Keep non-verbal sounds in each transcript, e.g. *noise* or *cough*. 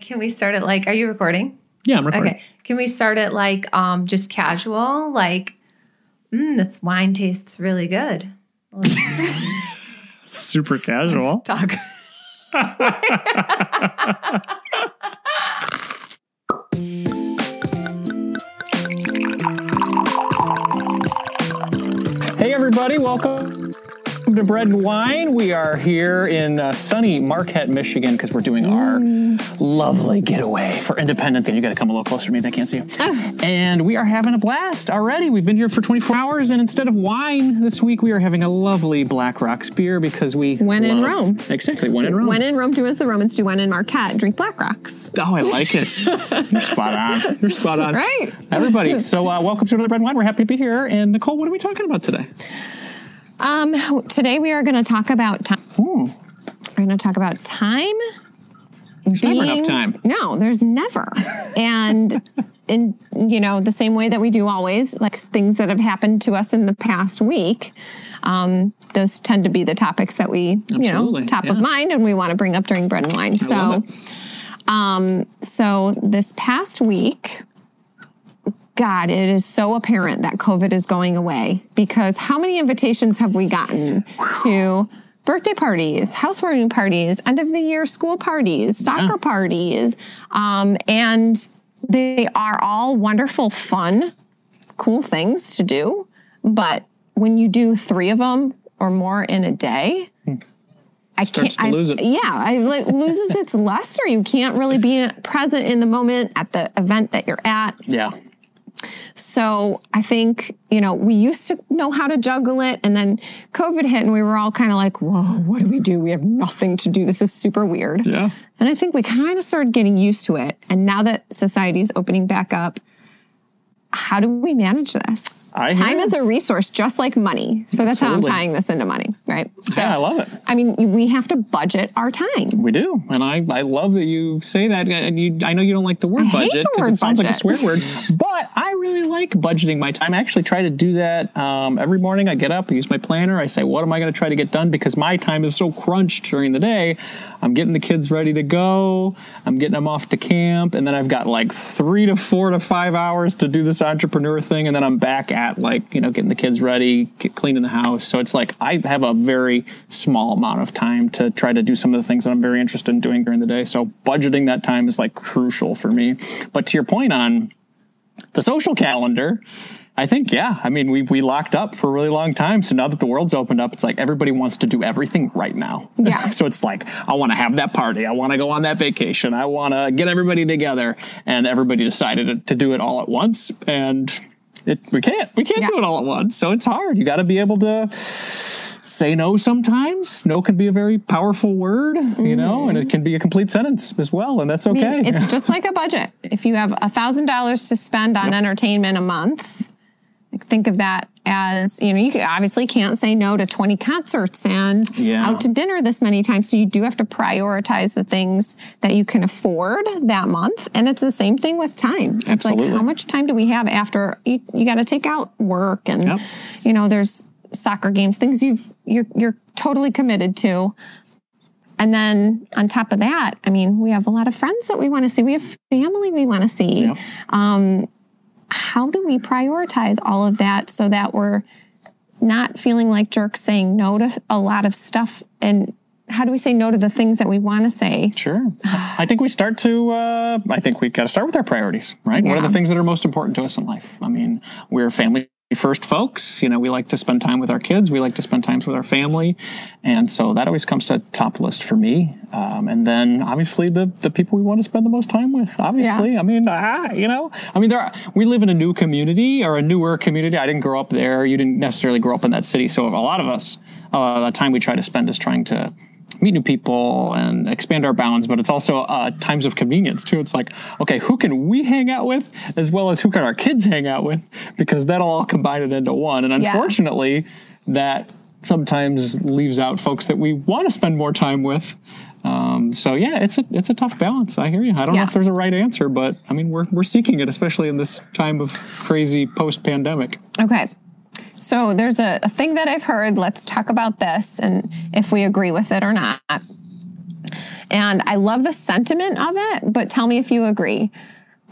Can we start it like, are you recording? Yeah, I'm recording. Okay. Can we start it like um just casual? Like, mm, this wine tastes really good. *laughs* Super casual. Talk. *laughs* Hey, everybody, welcome to Bread and Wine. We are here in uh, sunny Marquette, Michigan, because we're doing our lovely getaway for Independence Day. You got to come a little closer to me, they can't see you. And we are having a blast already. We've been here for 24 hours, and instead of wine this week, we are having a lovely Blackrocks beer because we. When in love- Rome. Exactly, when in Rome. When in Rome, do as the Romans do. When in Marquette, drink Blackrocks. Oh, I like it. You're spot on. You're spot on. Right. Everybody, so uh, welcome to another Bread and Wine. We're happy to be here. And Nicole, what are we talking about today? Um, today we are going to talk about time. Ooh, We're going to talk about time. there's never enough time. No, there's never. and *laughs* in you know the same way that we do always, like things that have happened to us in the past week. Um, those tend to be the topics that we, you know, Absolutely, top of mind, and we want to bring up during bread and wine. so, love um, so this past week, God, it is so apparent that COVID is going away because how many invitations have we gotten to birthday parties, housewarming parties, end of the year school parties, soccer parties, um, and they are all wonderful, fun, cool things to do. But when you do three of them or more in a day, I can't. I- lose it. Yeah, I like loses its *laughs* luster. You can't really be present in the moment at the event that you're at. Yeah. So I think, you know, we used to know how to juggle it and then COVID hit and we were all kind of like, whoa, what do we do? We have nothing to do. This is super weird. Yeah. And I think we kind of started getting used to it. And now that society is opening back up, how do we manage this? I Time is a resource, just like money. So that's how I'm tying this into money, right? So, Yeah, I love it. I mean, we have to budget our time. We do, and I, I love that you say that. And you, I know you don't like the word I budget because it sounds like a swear word, *laughs* but I really like budgeting my time. I actually try to do that um, every morning. I get up, I use my planner. I say, what am I going to try to get done? Because my time is so crunched during the day. I'm getting the kids ready to go. I'm getting them off to camp, and then I've got like three to four to five hours to do this entrepreneur thing, and then I'm back at like you know getting the kids ready, get, cleaning the house. So it's like I have a very small amount of time to try to do some of the things that I'm very interested in doing during the day. So budgeting that time is like crucial for me. But to your point on the social calendar, I think, yeah. I mean, we we locked up for a really long time. So now that the world's opened up, it's like everybody wants to do everything right now. Yeah. *laughs* so it's like, I want to have that party. I want to go on that vacation. I want to get everybody together. And everybody decided to, to do it all at once. And it, we can't. We can't Yeah. do it all at once. So it's hard. You got to be able to say no sometimes. No can be a very powerful word, you know, mm-hmm. and it can be a complete sentence as well. And that's I mean, okay. it's *laughs* just like a budget. If you have a thousand dollars to spend on entertainment a month, think of that as you know you obviously can't say no to 20 concerts and Yeah. out to dinner this many times so you do have to prioritize the things that you can afford that month and it's the same thing with time it's Absolutely. like how much time do we have after you, you got to take out work and Yep. you know there's soccer games things you've you're you're totally committed to and then on top of that, I mean, we have a lot of friends that we want to see. We have family we want to see. Um, how do we prioritize all of that so that we're not feeling like jerks saying no to a lot of stuff? And how do we say no to the things that we want to say? Sure. I think we start to, uh, I think we've got to start with our priorities, right? What are the things that are most important to us in life? I mean, we're family first folks. You know, we like to spend time with our kids. We like to spend time with our family. And so that always comes to top list for me. Um, and then obviously the, the people we want to spend the most time with, obviously. I mean, ah, you know, I mean, there are, we live in a new community or a newer community. I didn't grow up there. You didn't necessarily grow up in that city. So a lot of us, uh, the time we try to spend is trying to meet new people and expand our bounds, but it's also uh, times of convenience too. It's like, okay, who can we hang out with as well as who can our kids hang out with? Because that'll all combine it into one. And Yeah. unfortunately, that sometimes leaves out folks that we want to spend more time with. Um, so yeah, it's a it's a tough balance. I hear you. I don't know if there's a right answer, but I mean we're we're seeking it, especially in this time of crazy post pandemic. Okay. So there's a, a thing that I've heard. Let's talk about this and if we agree with it or not. And I love the sentiment of it, but tell me if you agree.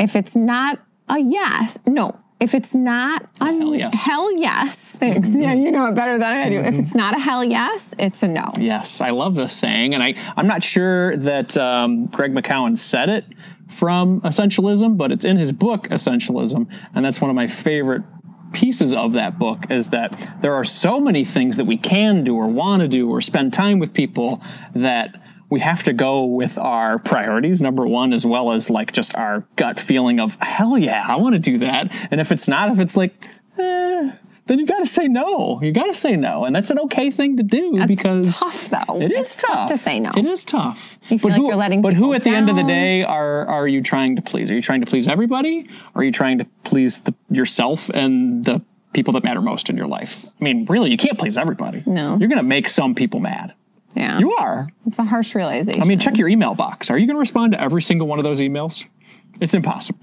If it's not a yes, no. If it's not a hell yes. hell yes, thanks. *laughs* Yeah, you know it better than I do. If it's not a hell yes, it's a no. Yes, I love this saying, and I I'm not sure that um, Greg McKeown said it from Essentialism, but it's in his book Essentialism, and that's one of my favorite pieces of that book is that there are so many things that we can do or want to do or spend time with people that we have to go with our priorities number one as well as like just our gut feeling of hell yeah i want to do that. And if it's not if it's like eh, then you got to say no you got to say no and that's an okay thing to do because tough though. it is It's tough. to say no. It is tough. You feel but like who, you're letting But who at the end of the day are are you trying to please? Are you trying to please everybody? Or are you trying to please the, yourself and the people that matter most in your life? I mean, really, you can't please everybody. No. You're going to make some people mad. Yeah. You are. It's a harsh realization. I mean, check your email box. Are you going to respond to every single one of those emails? It's impossible.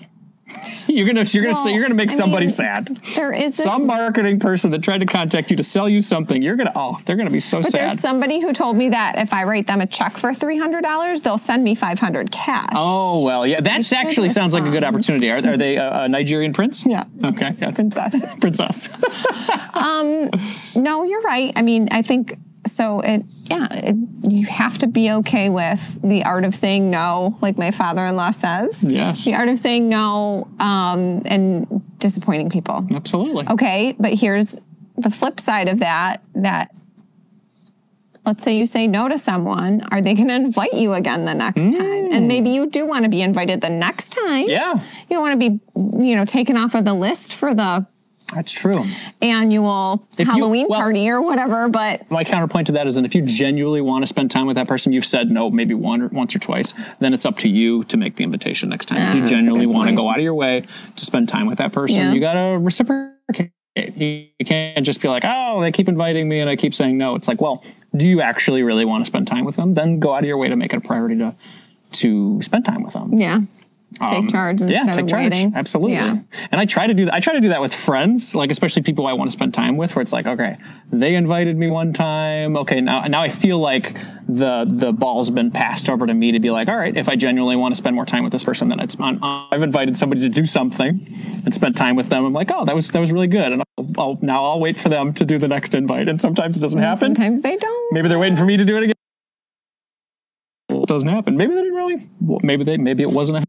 *laughs* You're gonna you're gonna say you're gonna make I somebody mean, sad. there is Some marketing person that tried to contact you to sell you something. You're gonna oh they're gonna be so But sad. there's somebody who told me that if I write them a check for three hundred dollars, they'll send me five hundred cash. Oh well, yeah, that actually sounds like a good opportunity. Are, are they a, a Nigerian prince? Yeah. Okay. Yeah. princess. *laughs* Princess. *laughs* Um, no, you're right. I mean, I think so. It yeah, it, you have to be okay with the art of saying no, like my father-in-law says. Yes. the art of saying no um, and disappointing people. Absolutely. Okay, but here's the flip side of that. That let's say you say no to someone, are they going to invite you again the next time? And maybe you do want to be invited the next time. Yeah, You don't want to be, you know, taken off of the list for the that's true. annual you- Halloween well- party or whatever. But My counterpoint to that is, and if you genuinely want to spend time with that person, you've said no maybe one or once or twice, then it's up to you to make the invitation next time. if you ah, genuinely want to go out of your way to spend time with that person, Yeah. you got to reciprocate. You you can't just be like, oh, they keep inviting me and I keep saying no. It's like, well, do you actually really want to spend time with them? Then go out of your way to make it a priority to to spend time with them. yeah, take charge instead Um, Yeah, take of charge. waiting. Absolutely. Yeah. And I try to do that. I try to do that with friends, like especially people I want to spend time with, where it's like, okay, they invited me one time. Okay, now now I feel like the the ball's been passed over to me to be like, all right, if I genuinely want to spend more time with this person, then it's on. I've invited somebody to do something and spent time with them. I'm like, oh, that was that was really good, and I'll, I'll now I'll wait for them to do the next invite. And sometimes it doesn't happen. Sometimes they don't. Maybe they're waiting for me to do it again. It doesn't happen. Maybe they didn't really. Maybe they. Maybe it wasn't a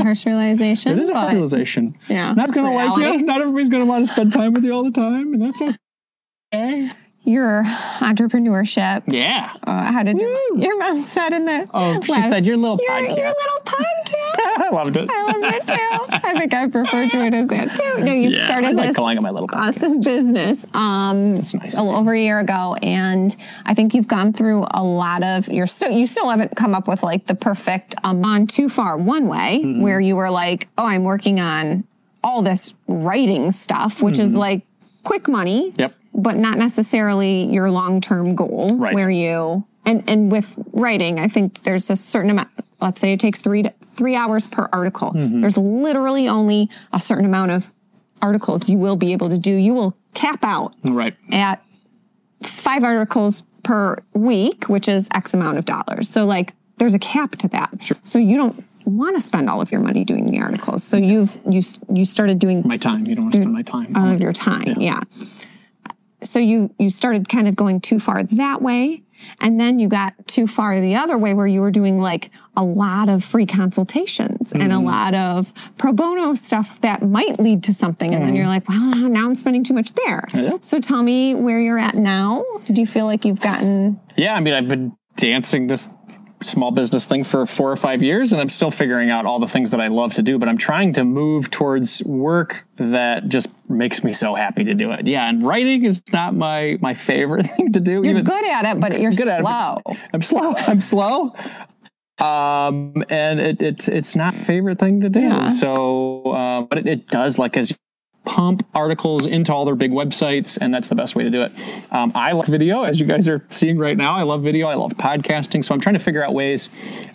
a harsh realization. It is a realization. Yeah, Not gonna like reality. you. Not everybody's gonna want to spend time with you all the time, and that's okay. Your entrepreneurship. Yeah. Uh, how did your, your mom said in the Oh, she last- said your little your, podcast. your little podcast. *laughs* I loved it. I loved it too. I think I prefer to it as that too. No, you've Yeah, started I like this calling it my little podcast. awesome business um, It's nice. a over a year ago, and I think you've gone through a lot of. You're still you still haven't come up with like the perfect um, on too far one way Mm-hmm. where you were like, oh, I'm working on all this writing stuff, which is like quick money Mm-hmm. Yep. but not necessarily your long-term goal Right. where you and and with writing i think there's a certain amount let's say it takes three to, three hours per article Mm-hmm. there's literally only a certain amount of articles you will be able to do you will cap out Right. at five articles per week which is x amount of dollars so like there's a cap to that so you don't want to spend all of your money doing the articles so you've you you started doing My time. You don't want to spend my time. all of your time. Yeah. So you you started kind of going too far that way. And then you got too far the other way where you were doing like a lot of free consultations and a mm-hmm. lot of pro bono stuff that might lead to something. And then mm-hmm. you're like, well, uh-huh, now I'm spending too much there. Yeah. So tell me where you're at now. Do you feel like you've gotten Yeah, I mean, I've been dancing this small business thing for four or five years, and I'm still figuring out all the things that I love to do. But I'm trying to move towards work that just makes me so happy to do it. Yeah, and writing is not my my favorite *laughs* thing to do. You're even- good at it, but you're good at it, slow. I'm slow. *laughs* I'm slow. Um, and it, it's it's not favorite thing to do. Yeah. So, uh, but it, it does like as you pump articles into all their big websites, and that's the best way to do it. Um, I love video, as you guys are seeing right now. I love video. I love podcasting. So I'm trying to figure out ways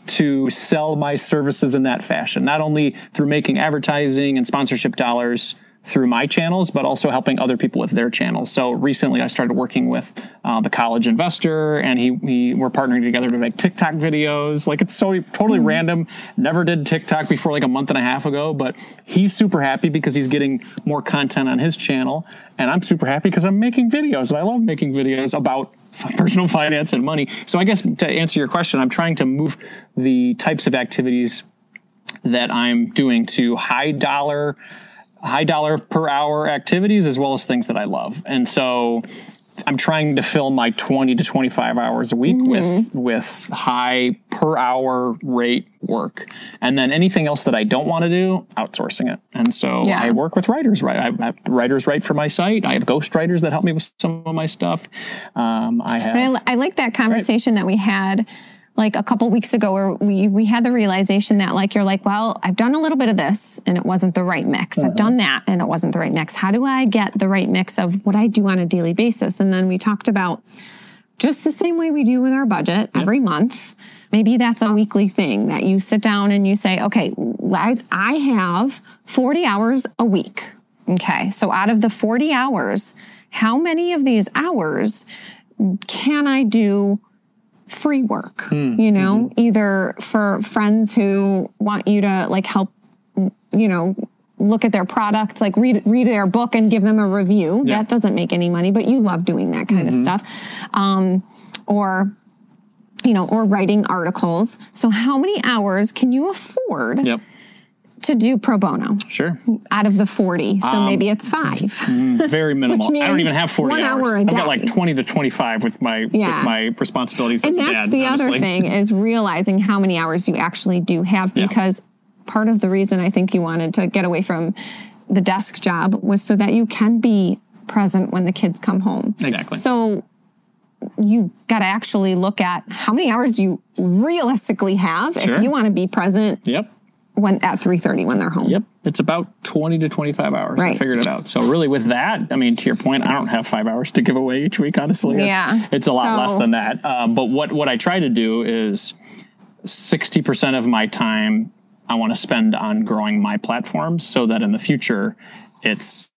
to sell my services in that fashion, not only through making advertising and sponsorship dollars through my channels, but also helping other people with their channels. So recently, I started working with uh, the College Investor, and he, he we're partnering together to make TikTok videos. Like it's so totally random. Never did TikTok before, like a month and a half ago, but he's super happy because he's getting more content on his channel, and I'm super happy because I'm making videos, and I love making videos about *laughs* personal finance and money. So I guess to answer your question, I'm trying to move the types of activities that I'm doing to high dollar high dollar per hour activities as well as things that I love. And so I'm trying to fill my 20 to 25 hours a week with with high per hour rate work. And then anything else that I don't want to do, outsourcing it. And so Yeah. I work with writers, right? I have writers write for my site. I have ghost writers that help me with some of my stuff. Um, I have But I, I like that conversation that we had like a couple weeks ago where we we had the realization that like you're like, well, I've done a little bit of this and it wasn't the right mix. I've mm-hmm. done that and it wasn't the right mix. How do I get the right mix of what I do on a daily basis? And then we talked about just the same way we do with our budget every month. Maybe that's a weekly thing that you sit down and you say, okay, I, I have 40 hours a week. Okay. So out of the 40 hours, how many of these hours can I do free work? Hmm. You know, mm-hmm. either for friends who want you to like help, you know, look at their products, like read read their book and give them a review. Yeah. That doesn't make any money, but you love doing that kind of mm-hmm. stuff. Um, or you know, or writing articles. So how many hours can you afford Yep. To do pro bono Sure. out of the 40? So Um, maybe it's 5. Very minimal. *laughs* I don't even have 40 one hours. hour a I've got like 20 to 25 with my Yeah. with my responsibilities And that's dad, the other thing is *laughs* realizing how many hours you actually do have Yeah. because part of the reason I think you wanted to get away from the desk job was so that you can be present when the kids come home. Exactly. So you got to actually look at how many hours do you realistically have Sure. if you want to be present Yep. When at 3:30 when they're home. Yep. It's about 20 to 25 hours. I Right. figured it out. So really with that, I mean, to your point, I don't have five hours to give away each week, honestly. It's, Yeah. It's a lot So- less than that. Um, but what, what I try to do is 60% of my time I want to spend on growing my platforms so that in the future it's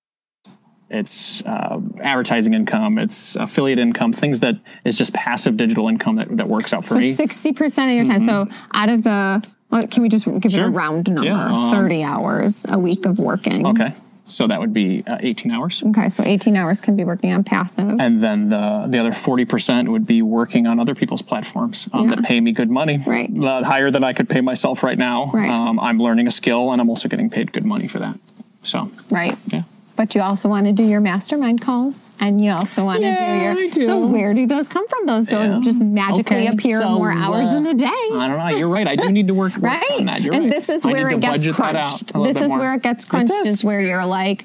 it's uh, advertising income, it's affiliate income, things that is just passive digital income that, that works out for So me. 60% of your time. So out of the well, can we just give it a round number? Yeah, um, 30 hours a week of working. Okay. So that would be uh, 18 hours. Okay, so 18 hours can be working on passive. and then the the other 40% would be working on other people's platforms um, that pay me good money Right. higher than i could pay myself right now Right. um, i'm learning a skill and i'm also getting paid good money for that so Right. yeah But you also want to do your mastermind calls and you also want to Yeah, do your. I do. So, where do those come from? Those don't just magically Okay, appear so, more hours uh, in the day. i don't know you're right i do need to work, work Right. on that you're and right. this is I where it gets budget that out crunched. This is more. where it gets crunched, does. is where you're like,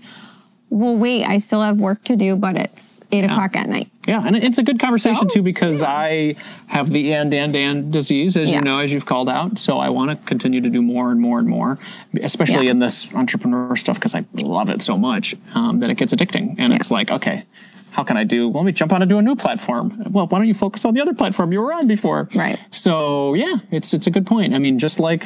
well, wait, I still have work to do, but it's eight o'clock at night. Yeah, and it's a good conversation So, too because I have the and and and disease, as Yeah. you know, as you've called out. So I want to continue to do more and more and more, especially Yeah. in this entrepreneur stuff because I love it so much um, that it gets addicting. And it's like, okay, how can I do? Well, let me jump on and do a new platform. Well, why don't you focus on the other platform you were on before? Right. So yeah, it's it's a good point. I mean, just like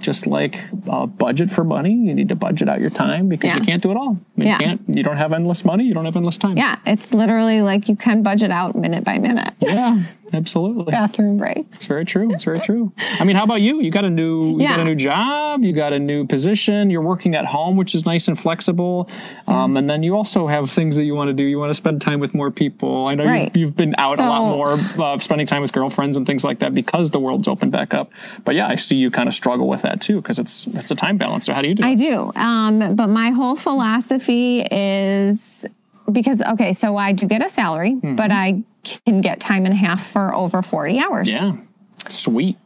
just like uh, budget for money, you need to budget out your time because you can't do it all. Mean, Yeah. You can't. You don't have endless money. You don't have endless time. Yeah, it's literally like you can budget out minute by minute. Yeah, *laughs* absolutely. Bathroom breaks. It's very true. It's very true. I mean, how about you? You got a new, you got Yeah. a new job. You got a new position. You're working at home, which is nice and flexible. Um, and then you also have things that you want to do. You want to spend time with more people. I know Right. you've, you've been out a lot more, uh, spending time with girlfriends and things like that because the world's opened back up. But yeah, I see you kind of struggle with that too because it's it's a time balance. So how do you do? I do. Um, but my whole philosophy is because, okay, so I do get a salary, Mm-hmm. but I can get time and a half for over 40 hours. Yeah. Sweet.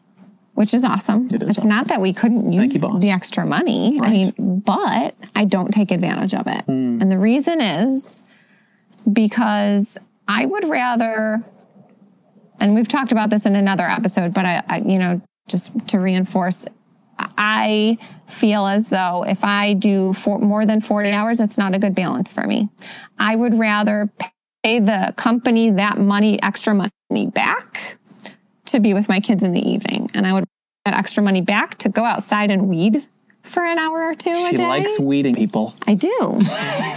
which is awesome. It is it's not that we couldn't use you, the extra money. I mean, but I don't take advantage of it. Hmm. And the reason is because I would rather, and we've talked about this in another episode, but I, I you know, just to reinforce, I feel as though if I do more than 40 hours, it's not a good balance for me. I would rather pay the company that money, extra money back to be with my kids in the evening. And I would that extra money back to go outside and weed for an hour or two a day. She likes weeding people. I do. *laughs*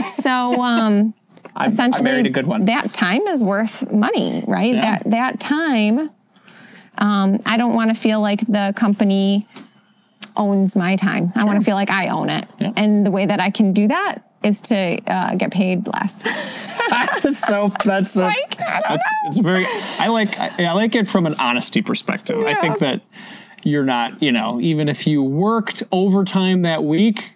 so um I, I essentially married a good one. that time is worth money, right? Yeah. That that time um I don't want to feel like the company owns my time. I want to feel like I own it. Yeah. And the way that I can do that is to uh, get paid less. *laughs* *laughs* that's so that's so Like, that's it's very I like I, I like it from an honesty perspective. I think that you're not, you know, even if you worked overtime that week,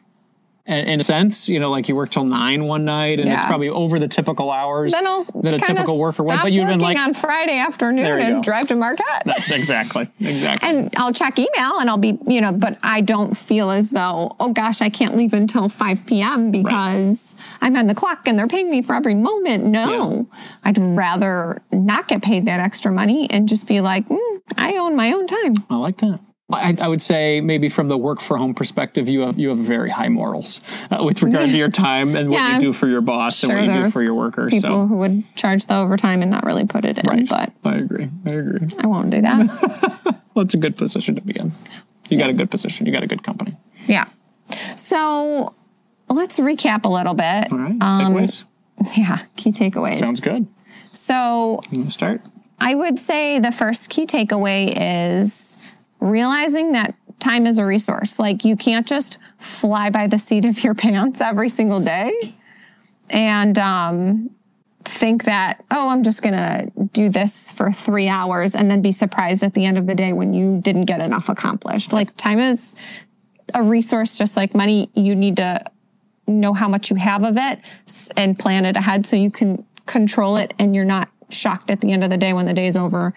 in, in a sense, you know, like you work till nine one night, and it's probably over the typical hours then I'll that a typical worker would. But you've been like, on Friday afternoon and go. drive to Marquette. that's exactly, exactly. and I'll check email and I'll be, you know, but I don't feel as though, oh gosh, I can't leave until 5 p.m. because I'm on the clock and they're paying me for every moment. No, I'd rather not get paid that extra money and just be like, mm, I own my own time. I like that. I, I would say maybe from the work for home perspective, you have you have very high morals uh, with regard to your *laughs* time and what you do for your boss and what you do for your workers. People so who would charge the overtime and not really put it in, Right. but I agree. I agree. I won't do that. *laughs* Well, it's a good position to be in. You got a good position. You got a good company. yeah. So let's recap a little bit. All right. Um, Takeaways. Yeah, key takeaways. Sounds good. So You want to start? I would say the first key takeaway is realizing that time is a resource. Like you can't just fly by the seat of your *laughs* pants every single day and um, think that, oh, I'm just going to do this for three hours and then be surprised at the end of the day when you didn't get enough accomplished. Like time is a resource just like money. You need to know how much you have of it and plan it ahead so you can control it and you're not shocked at the end of the day when the day's over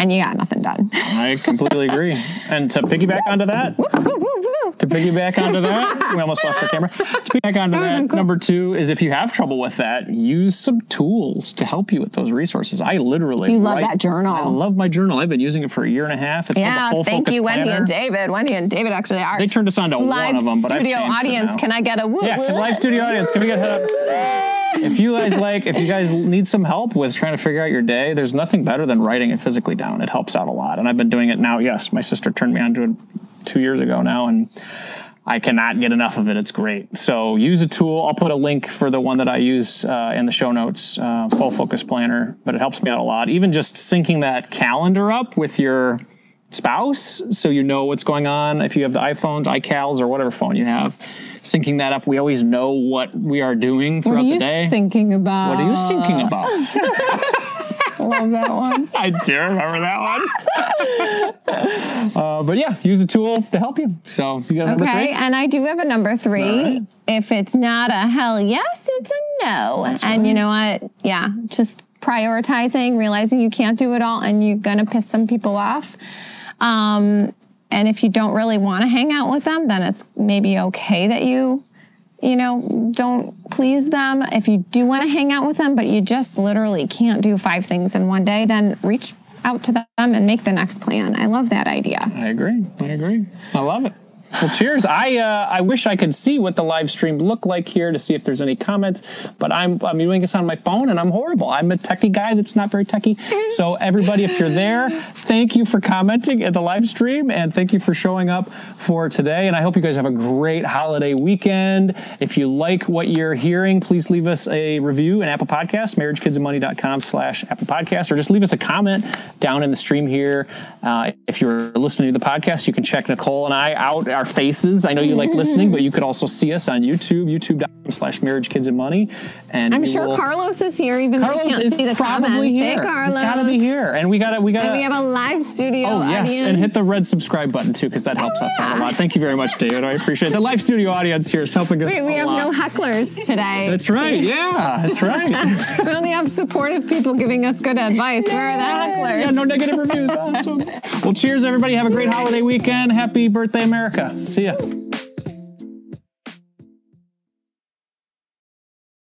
and you got nothing done. I completely agree. And to piggyback onto that, to piggyback onto that, we almost lost our camera. To piggyback onto oh, that, number two is if you have trouble with that, use some tools to help you with those resources. I literally You love write- that journal. I love my journal. I've been using it for a year and a half. It's Yeah, Full thank you, Wendy Planner. and David. Wendy and David actually are. They turned us on to one live of them, but I've studio audience. Can I get a woo? Yeah, live studio audience. Can we get head up? If you guys like, if you guys need some help with trying to figure out your day, there's nothing better than writing it physically down. It helps out a lot. And I've been doing it now. Yes, my sister turned me on to it two years ago now, and I cannot get enough of it. It's great. So use a tool. I'll put a link for the one that I use uh, in the show notes, uh, Full Focus Planner, but it helps me out a lot. Even just syncing that calendar up with your spouse so you know what's going on. If you have the iPhones, iCals, or whatever phone you have, syncing that up, we always know what we are doing throughout What throughout are the you day. thinking about? what are you thinking about? *laughs* Love that one. *laughs* I do remember that one. uh, but yeah, use a tool to help you. So you got number Okay, three? and I do have a number three. Right. If it's not a hell yes, it's a no. and you know what? Yeah, just prioritizing, realizing you can't do it all, and you're gonna piss some people off. Um, and if you don't really want to hang out with them, then it's maybe okay that you, you know, don't please them. If you do want to hang out with them, but you just literally can't do five things in one day, then reach out to them and make the next plan. I love that idea. I agree. I agree. I love it. Well, cheers. I uh, I wish I could see what the live stream looked like here to see if there's any comments, but I'm I'm doing this on my phone and I'm horrible. I'm a techie guy that's not very techie. *laughs* So everybody, if you're there, thank you for commenting at the live stream and thank you for showing up for today. And I hope you guys have a great holiday weekend. If you like what you're hearing, please leave us a review in Apple Podcasts, marriagekidsandmoney.com slash Apple Podcasts, or just leave us a comment down in the stream here. Uh, if you're listening to the podcast, you can check Nicole and I out our faces. I know you like listening, but *laughs* you could also see us on YouTube, youtube.com slash marriage kids and money. And I'm sure will- Carlos is here, even though we can't is see the probably comments. here. Hey, Carlos. He's got to be here, and we got to we got And we have a live studio Oh yes, audience. and hit the red subscribe button too, because that helps us out a lot. Thank you very much, David. I appreciate it. the live studio audience here is helping us. Wait, we have lot. no hecklers today. That's right. Yeah, that's *laughs* right. we only have supportive people giving us good advice. Where are the hecklers? yeah, no negative reviews. Awesome. *laughs* Well, cheers, everybody. Have a great holiday weekend. Happy birthday, America. See ya.